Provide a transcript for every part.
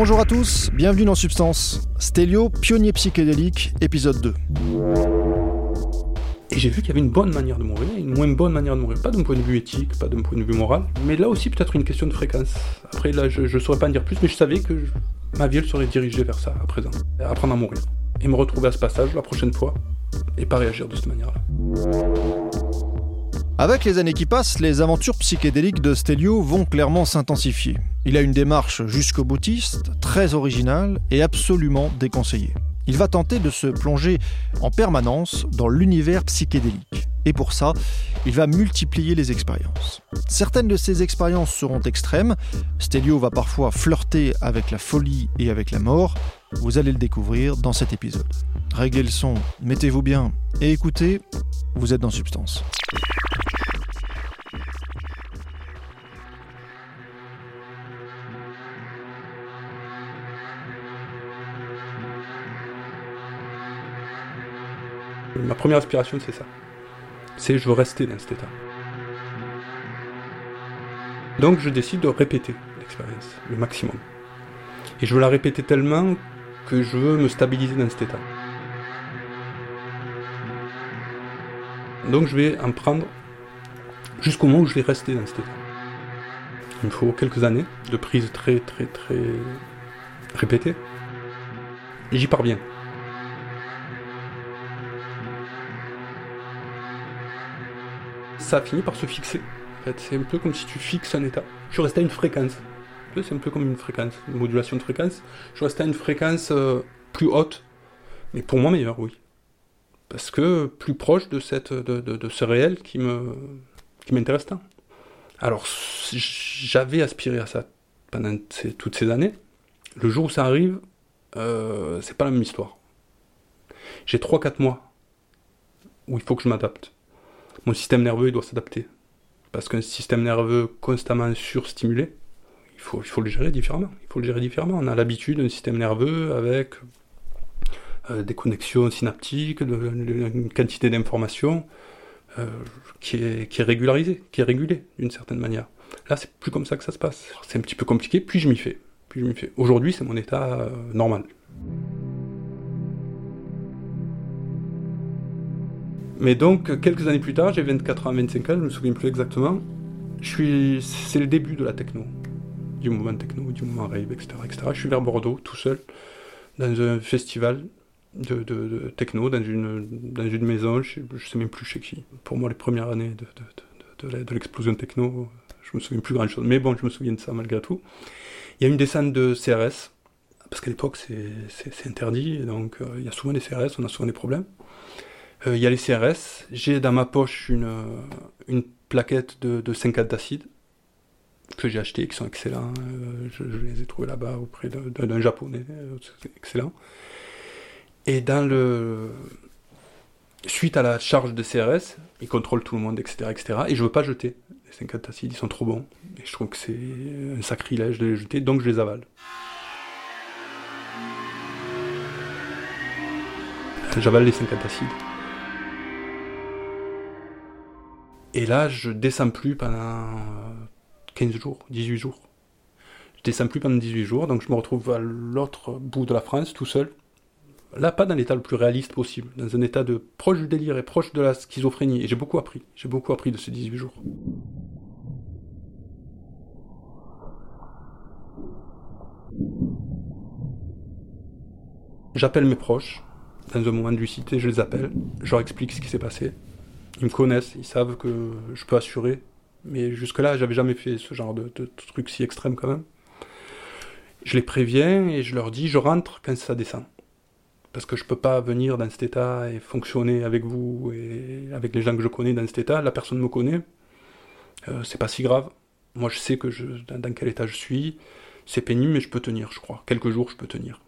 Bonjour à tous, bienvenue dans Substance. Stélio, pionnier psychédélique, épisode 2. Et j'ai vu qu'il y avait une bonne manière de mourir une moins bonne manière de mourir. Pas d'un point de vue éthique, pas d'un point de vue moral, mais là aussi peut-être une question de fréquence. Après, là, je ne saurais pas en dire plus, mais je savais que ma vie, elle serait dirigée vers ça à présent. Apprendre à mourir. Et me retrouver à ce passage la prochaine fois et pas réagir de cette manière-là. Avec les années qui passent, les aventures psychédéliques de Stelio vont clairement s'intensifier. Il a une démarche jusqu'au boutiste, très originale et absolument déconseillée. Il va tenter de se plonger en permanence dans l'univers psychédélique. Et pour ça, il va multiplier les expériences. Certaines de ces expériences seront extrêmes. Stelio va parfois flirter avec la folie et avec la mort. Vous allez le découvrir dans cet épisode. Réglez le son, mettez-vous bien et écoutez, vous êtes dans Substance. Ma première aspiration, c'est ça. C'est je veux rester dans cet état. Donc je décide de répéter l'expérience, le maximum. Et je veux la répéter tellement que je veux me stabiliser dans cet état. Donc je vais en prendre jusqu'au moment où je vais rester dans cet état. Il me faut quelques années de prise très très très répétée. J'y parviens. Ça finit par se fixer. C'est un peu comme si tu fixes un état. Je reste à une fréquence. C'est un peu comme une fréquence, une modulation de fréquence. Je reste à une fréquence euh, plus haute, mais pour moi meilleure, oui. Parce que plus proche de, cette, de, ce réel qui me qui m'intéresse. Alors, j'avais aspiré à ça pendant toutes ces années. Le jour où ça arrive, euh, c'est pas la même histoire. J'ai 3-4 mois où il faut que je m'adapte mon système nerveux doit s'adapter. Parce qu'un système nerveux constamment surstimulé, il faut, il faut le gérer différemment. Il faut le gérer différemment. On a l'habitude d'un système nerveux avec euh, des connexions synaptiques, une quantité d'informations euh, qui, est, qui est régularisée, qui est régulée d'une certaine manière. Là, c'est plus comme ça que ça se passe. C'est un petit peu compliqué, puis je m'y fais. Puis je m'y fais. Aujourd'hui, c'est mon état euh, normal. Mais donc, quelques années plus tard, j'ai 24 ans, 25 ans, je me souviens plus exactement. Suis, c'est le début de la techno, du mouvement techno, du mouvement rave, etc., etc. Je suis vers Bordeaux, tout seul, dans un festival de, de, techno, dans une, dans une maison, je, ne sais même plus chez qui. Pour moi, les premières années de, de l'explosion techno, je me souviens plus grand chose. Mais bon, je me souviens de ça malgré tout. Il y a une descente de CRS, parce qu'à l'époque, c'est interdit, donc euh, il y a souvent des CRS, on a souvent des problèmes. Euh, il y a les CRS. J'ai dans ma poche une, euh, une plaquette de, de 50 d'acide que j'ai acheté, qui sont excellents. Euh, je, les ai trouvés là-bas auprès d'un japonais, excellent. Et dans le suite à la charge de CRS, ils contrôlent tout le monde, etc., etc. Et je veux pas jeter les 50 acides, ils sont trop bons. Et je trouve que c'est un sacrilège de les jeter, donc je les avale. J'avale les 50 acides. Et là, je descends plus pendant 15 jours, 18 jours. Je descends plus pendant 18 jours, donc je me retrouve à l'autre bout de la France, tout seul. Là, pas dans l'état le plus réaliste possible, dans un état de proche du délire et proche de la schizophrénie. Et j'ai beaucoup appris. J'ai beaucoup appris de ces 18 jours. J'appelle mes proches. Dans un moment de lucidité, je les appelle. Je leur explique ce qui s'est passé ils me connaissent, ils savent que je peux assurer. Mais jusque-là, j'avais jamais fait ce genre de, truc si extrême quand même. Je les préviens et je leur dis je rentre quand ça descend. Parce que je peux pas venir dans cet état et fonctionner avec vous et avec les gens que je connais dans cet état. La personne me connaît. Euh, c'est pas si grave. Moi, je sais que je, dans, quel état je suis. C'est pénible, mais je peux tenir, je crois. Quelques jours, je peux tenir.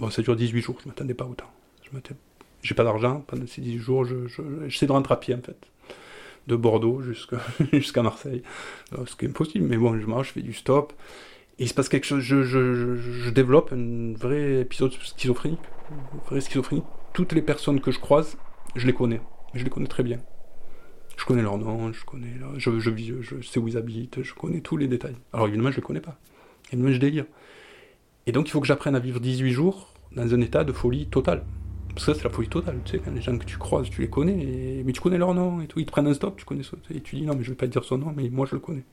Bon, ça dure 18 jours, je m'attendais pas autant. Je j'ai pas d'argent pendant ces 10 jours, je, j'essaie de rentrer à pied en fait. De Bordeaux jusqu'à, jusqu'à Marseille. Euh, ce qui est impossible, mais bon, je marche, je fais du stop. Et il se passe quelque chose, je, je, je développe un vrai épisode schizophrénique. Une vraie schizophrénie. Toutes les personnes que je croise, je les connais. Je les connais très bien. Je connais leur nom, je connais je, je, je sais où ils habitent, je connais tous les détails. Alors évidemment, je les connais pas. Évidemment, je délire. Et donc il faut que j'apprenne à vivre 18 jours dans un état de folie totale. Parce que ça, c'est la folie totale. Tu sais, les gens que tu croises, tu les connais, mais tu connais leur nom et tout. Ils te prennent un stop, tu connais ça. Et tu dis non, mais je vais pas te dire son nom, mais moi je le connais.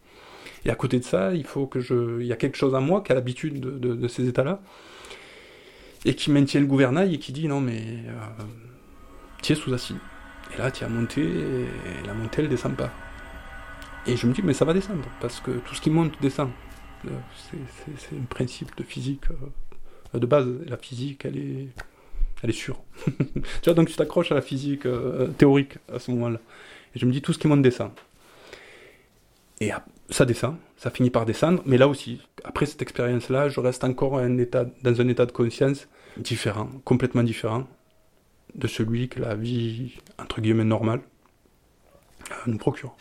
Et à côté de ça, il faut que je. Il y a quelque chose en moi qui a l'habitude de, ces états-là. Et qui maintient le gouvernail et qui dit non, mais. Euh, tu es sous acide. Et là, tu as monté, et la montée, elle descend pas. Et je me dis, mais ça va descendre, parce que tout ce qui monte descend. Euh, c'est un principe de physique. Euh, de base, la physique, elle est elle est sûre. tu vois, donc tu t'accroches à la physique euh, théorique à ce moment-là. Et je me dis, tout ce qui monte descend. Et ça descend, ça finit par descendre, mais là aussi, après cette expérience-là, je reste encore un état, dans un état de conscience différent, complètement différent de celui que la vie, entre guillemets, normale euh, nous procure.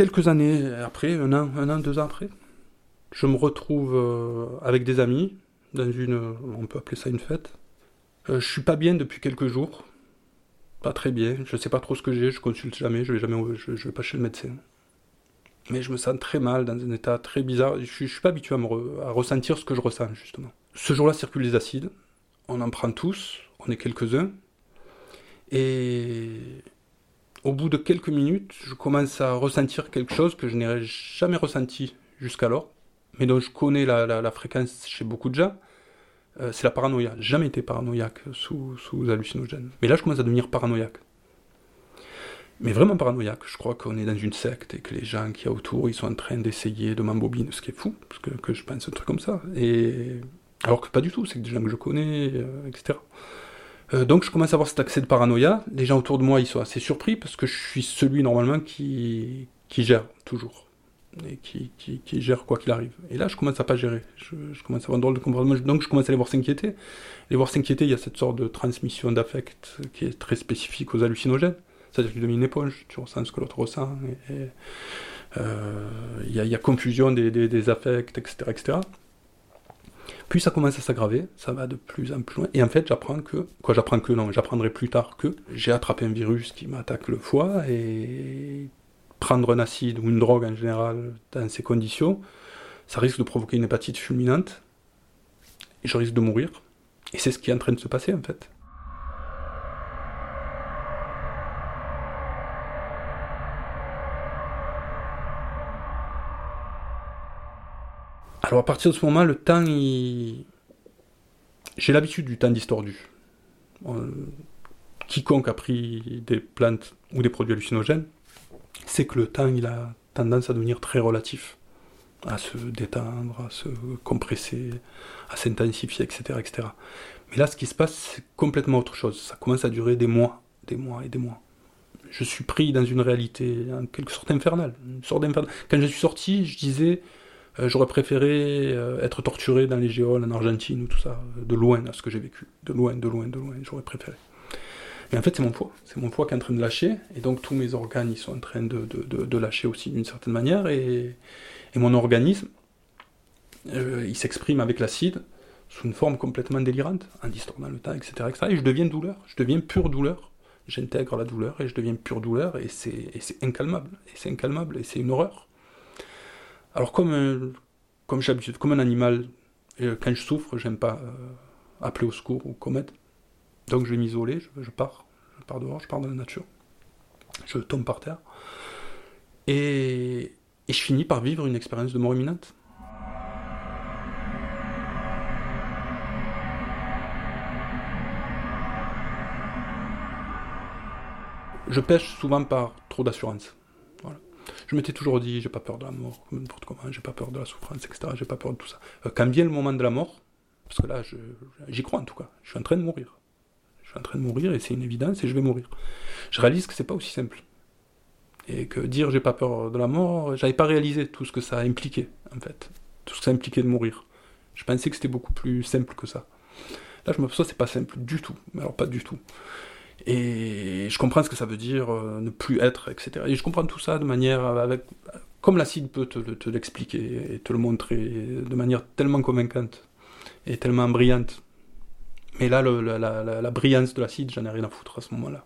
Quelques années après, un an, un an, deux ans après, je me retrouve euh, avec des amis dans une, on peut appeler ça une fête. Euh, je suis pas bien depuis quelques jours, pas très bien. Je sais pas trop ce que j'ai, je consulte jamais, je vais jamais, je, vais pas chez le médecin. Mais je me sens très mal, dans un état très bizarre. Je, je suis pas habitué à, à ressentir ce que je ressens justement. Ce jour-là circulent les acides, on en prend tous, on est quelques-uns, et au bout de quelques minutes, je commence à ressentir quelque chose que je n'ai jamais ressenti jusqu'alors, mais dont je connais la, fréquence chez beaucoup de gens. Euh, c'est la paranoïa. Jamais été paranoïaque sous, sous hallucinogène. Mais là, je commence à devenir paranoïaque. Mais vraiment paranoïaque. Je crois qu'on est dans une secte et que les gens qui y a autour, ils sont en train d'essayer de m'embobiner, ce qui est fou, parce que, je pense un truc comme ça. Et alors que pas du tout, c'est des gens que je connais, euh, etc. Euh, donc je commence à avoir cet accès de paranoïa. Les gens autour de moi, ils sont assez surpris parce que je suis celui normalement qui, qui gère toujours. Et qui, qui, gère quoi qu'il arrive. Et là, je commence à pas gérer. Je, commence à avoir un drôle de comportement. Donc je commence à les voir s'inquiéter. Les voir s'inquiéter, il y a cette sorte de transmission d'affect qui est très spécifique aux hallucinogènes. C'est-à-dire que tu deviens une éponge, tu ressens ce que l'autre ressent. Euh, il y, a, confusion des, des, des affects, etc., etc. Puis ça commence à s'aggraver, ça va de plus en plus loin. Et en fait, j'apprends que, quoi, j'apprends que non, j'apprendrai plus tard que j'ai attrapé un virus qui m'attaque le foie et prendre un acide ou une drogue en général dans ces conditions, ça risque de provoquer une hépatite fulminante et je risque de mourir. Et c'est ce qui est en train de se passer en fait. Alors à partir de ce moment, le temps, j'ai l'habitude du temps distordu. Euh, quiconque a pris des plantes ou des produits hallucinogènes c'est que le temps, il a tendance à devenir très relatif, à se détendre, à se compresser, à s'intensifier, etc., etc. Mais là, ce qui se passe, c'est complètement autre chose. Ça commence à durer des mois, des mois et des mois. Je suis pris dans une réalité en quelque sorte infernale, une sorte d'infernale. Quand je suis sorti, je disais, j'aurais préféré euh, être torturé dans les géoles en Argentine ou tout ça, de loin à ce que j'ai vécu. De loin, de loin, de loin, j'aurais préféré. Mais en fait, c'est mon foie. C'est mon foie qui est en train de lâcher, et donc tous mes organes, ils sont en train de, de, de, lâcher aussi d'une certaine manière, et, mon organisme, euh, il s'exprime avec l'acide sous une forme complètement délirante, en distordant le temps, etc., etc. Et je deviens douleur, je deviens pure douleur. J'intègre la douleur et je deviens pure douleur, et c'est incalmable, et c'est incalmable, et c'est une horreur. Alors comme, euh, comme comme un animal, euh, quand je souffre, j'aime pas euh, appeler au secours ou commettre. Donc je vais m'isoler, je, pars, je pars dehors, je pars dans la nature. Je tombe par terre. Et, et je finis par vivre une expérience de mort imminente. Je pêche souvent par trop d'assurance je m'étais toujours dit, j'ai pas peur de la mort, n'importe comment, j'ai pas peur de la souffrance, etc. J'ai pas peur de tout ça. Euh, quand vient le moment de la mort, parce que là, j'y crois en tout cas, je suis en train de mourir. Je suis en train de mourir et c'est une évidence et je vais mourir. Je réalise que c'est pas aussi simple. Et que dire j'ai pas peur de la mort, j'avais pas réalisé tout ce que ça a impliqué, en fait. Tout ce que ça impliquait de mourir. Je pensais que c'était beaucoup plus simple que ça. Là, je me que c'est pas simple du tout. Alors, pas du tout. Et je comprends ce que ça veut dire euh, ne plus être, etc. Et je comprends tout ça de manière avec, comme l'acide peut te, l'expliquer et te le montrer de manière tellement convaincante et tellement brillante. Mais là, la, la, brillance de l'acide, j'en ai rien à foutre à ce moment-là.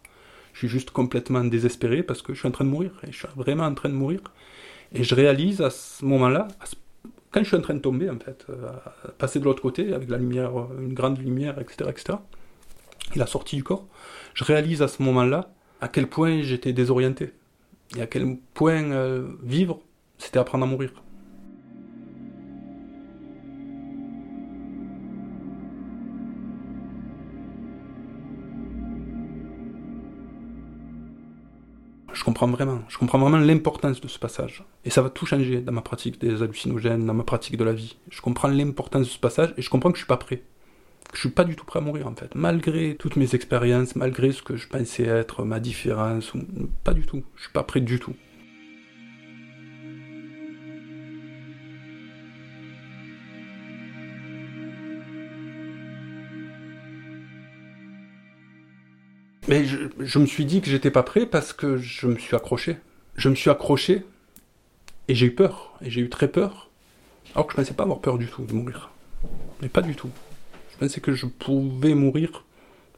Je suis juste complètement désespéré parce que je suis en train de mourir. Et je suis vraiment en train de mourir. Et je réalise à ce moment-là, quand je suis en train de tomber, en fait, euh, passer de l'autre côté avec la lumière, une grande lumière, etc., etc., et la sortie du corps, je réalise à ce moment-là à quel point j'étais désorienté. Et à quel point euh, vivre, c'était apprendre à mourir. je comprends vraiment. Je comprends vraiment l'importance de ce passage. Et ça va tout changer dans ma pratique des hallucinogènes, dans ma pratique de la vie. Je comprends l'importance de ce passage et je comprends que je suis pas prêt. Je suis pas du tout prêt à mourir en fait. Malgré toutes mes expériences, malgré ce que je pensais être, ma différence, pas du tout. Je suis pas prêt du tout. Mais je, me suis dit que j'étais pas prêt parce que je me suis accroché. Je me suis accroché et j'ai eu peur. Et j'ai eu très peur. Alors que je pensais pas avoir peur du tout de mourir. Mais pas du tout. Je pensais que je pouvais mourir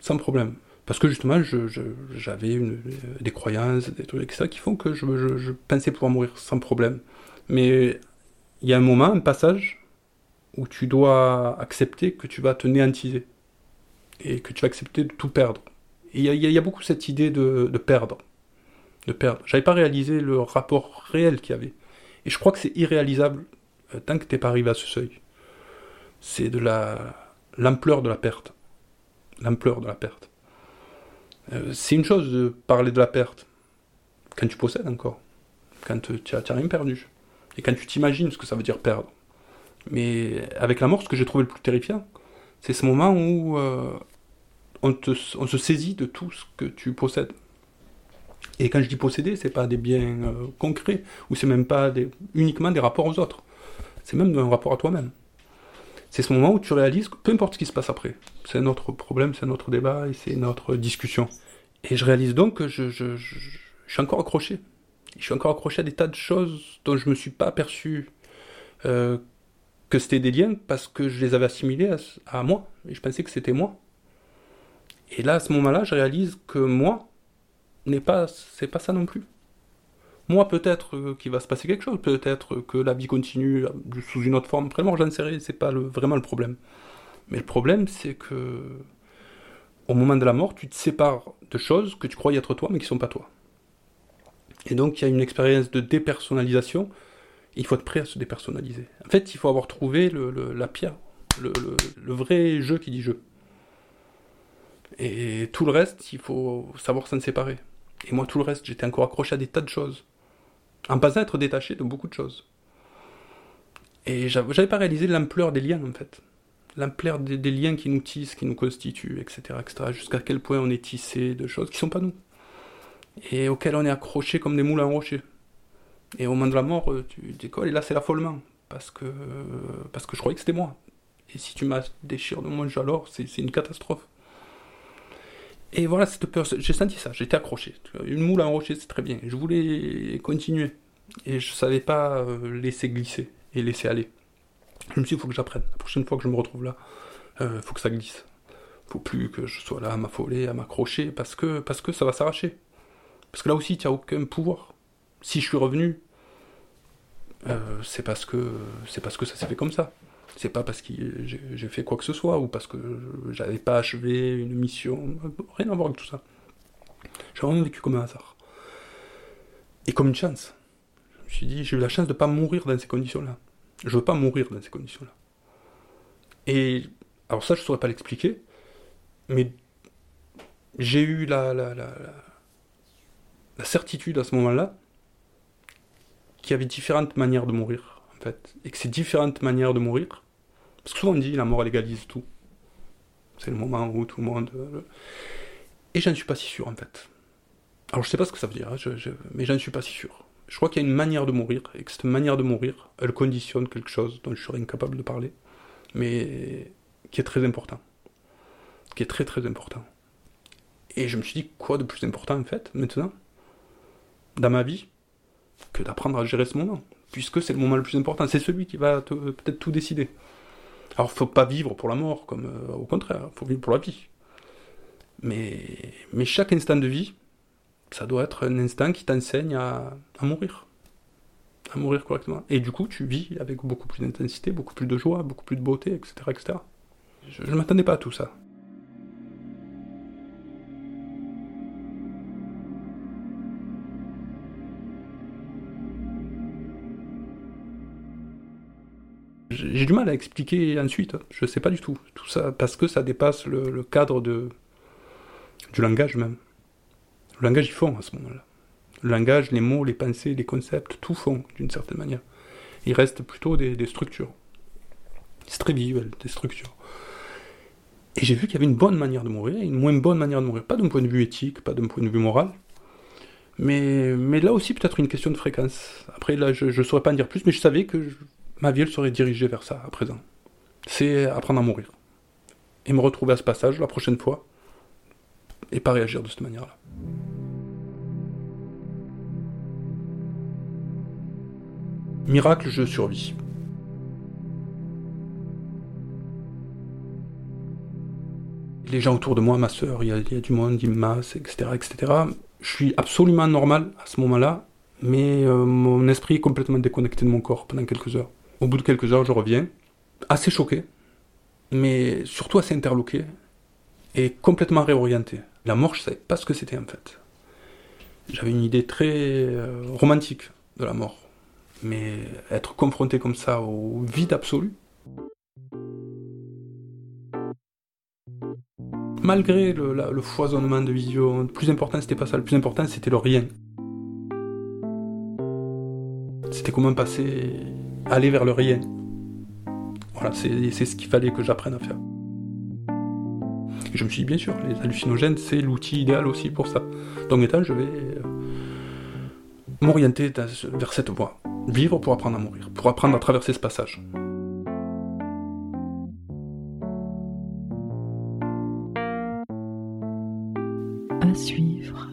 sans problème. Parce que justement, j'avais des croyances, des trucs, ça qui font que je, pensais pouvoir mourir sans problème. Mais il y a un moment, un passage, où tu dois accepter que tu vas te néantiser. Et que tu vas accepter de tout perdre. Il y, a beaucoup cette idée de, perdre. De perdre. J'avais pas réalisé le rapport réel qu'il y avait. Et je crois que c'est irréalisable euh, tant que t'es pas arrivé à ce seuil. C'est de la l'ampleur de la perte. L'ampleur de la perte. Euh, c'est une chose de parler de la perte quand tu possèdes encore, quand tu n'as rien perdu, et quand tu t'imagines ce que ça veut dire perdre. Mais avec la mort, ce que j'ai trouvé le plus terrifiant, c'est ce moment où euh, on, se saisit de tout ce que tu possèdes. Et quand je dis posséder, c'est pas des biens euh, concrets, ou c'est même pas uniquement des rapports aux autres. C'est même un rapport à toi-même. C'est ce moment où tu réalises que peu importe ce qui se passe après, c'est un autre problème, c'est un autre débat, et c'est notre discussion. Et je réalise donc que je, suis encore accroché. Je suis encore accroché à des tas de choses dont je me suis pas aperçu euh, que c'était des liens parce que je les avais assimilés à moi. Et je pensais que c'était moi. Et là, à ce moment-là, je réalise que moi, n'est pas, c'est pas ça non plus. Moi, peut-être qu'il va se passer quelque chose, peut-être que la vie continue sous une autre forme. Vraiment, j'en sais rien, c'est pas vraiment le problème. Mais le problème, c'est que au moment de la mort, tu te sépares de choses que tu croyais être toi, mais qui sont pas toi. Et donc, il y a une expérience de dépersonnalisation. il faut être prêt à se dépersonnaliser. En fait, il faut avoir trouvé la pierre, le, vrai jeu qui dit jeu. Et tout le reste, il faut savoir s'en séparer. Et moi, tout le reste, j'étais encore accroché à des tas de choses. En passant à être détaché de beaucoup de choses. Et j'avais pas réalisé l'ampleur des liens, en fait. L'ampleur des, liens qui nous tissent, qui nous constituent, etc.. Jusqu'à quel point on est tissé de choses qui sont pas nous. Et auxquelles on est accroché comme des moules à un rocher. Et au moment de la mort, tu décolles, et là, c'est l'affolement. Parce que, parce que je croyais que c'était moi. Et si tu m'as déchiré de mon alors, c'est une catastrophe. Et voilà cette peur, j'ai senti ça, j'étais accroché. Une moule à un rocher, c'est très bien. Je voulais continuer. Et je savais pas euh, laisser glisser et laisser aller. Je me suis dit, il faut que j'apprenne. La prochaine fois que je me retrouve là, il euh, faut que ça glisse. faut plus que je sois là à m'affoler, à m'accrocher, parce que, parce que ça va s'arracher. Parce que là aussi, tu n'as aucun pouvoir. Si je suis revenu, euh, c'est parce que c'est parce que ça s'est fait comme ça. C'est pas parce que j'ai fait quoi que ce soit ou parce que j'avais pas achevé une mission. Rien à voir avec tout ça. J'ai vraiment vécu comme un hasard. Et comme une chance. Je me suis dit, j'ai eu la chance de pas mourir dans ces conditions-là. Je veux pas mourir dans ces conditions-là. Et alors ça, je saurais pas l'expliquer, mais j'ai eu la, la, la, la, certitude à ce moment-là qu'il y avait différentes manières de mourir, en fait, et que ces différentes manières de mourir parce que souvent on dit la mort légalise tout. C'est le moment où tout le monde. Euh, et je ne suis pas si sûr en fait. Alors je sais pas ce que ça veut dire, hein, mais je ne suis pas si sûr. Je crois qu'il y a une manière de mourir, et que cette manière de mourir, elle conditionne quelque chose dont je serais incapable de parler, mais qui est très important. Qui est très très important. Et je me suis dit, quoi de plus important en fait, maintenant, dans ma vie, que d'apprendre à gérer ce moment, puisque c'est le moment le plus important, c'est celui qui va peut-être tout décider. Alors, faut pas vivre pour la mort, comme euh, au contraire, faut vivre pour la vie. Mais, chaque instant de vie, Ça doit être un instinct qui t'enseigne à, mourir. À mourir correctement. Et du coup, tu vis avec beaucoup plus d'intensité, beaucoup plus de joie, beaucoup plus de beauté, etc. etc. Je ne m'attendais pas à tout ça. J'ai du mal à expliquer ensuite. Je sais pas du tout. Tout ça parce que ça dépasse le, cadre de, du langage même. Le langage, il fond à ce moment-là. Le langage, les mots, les pensées, les concepts, tout font d'une certaine manière. Il reste plutôt des, des structures. C'est très visuel, des structures. Et j'ai vu qu'il y avait une bonne manière de mourir et une moins bonne manière de mourir. Pas d'un point de vue éthique, pas d'un point de vue moral. Mais, mais là aussi, peut-être une question de fréquence. Après, là, je ne saurais pas en dire plus, mais je savais que ma vie, elle serait dirigée vers ça à présent. C'est apprendre à mourir. Et me retrouver à ce passage la prochaine fois. Et pas réagir de cette manière-là. Miracle, je survis. Les gens autour de moi, ma soeur, il y, a du monde, ils me etc., etc. Je suis absolument normal à ce moment-là, mais euh, mon esprit est complètement déconnecté de mon corps pendant quelques heures. Au bout de quelques heures, je reviens, assez choqué, mais surtout assez interloqué et complètement réorienté. La mort, je savais pas ce que c'était en fait. J'avais une idée très euh, romantique de la mort, mais être confronté comme ça au vide absolu. Malgré le, foisonnement de vision, le plus important c'était pas ça, le plus important c'était le rien. C'était comment passer aller vers le rien. Voilà, c'est ce qu'il fallait que j'apprenne à faire. je me suis dit, bien sûr, les hallucinogènes, c'est l'outil idéal aussi pour ça. Donc, étant, je vais euh, m'orienter vers cette voie. Vivre pour apprendre à mourir, pour apprendre à traverser ce passage. À suivre.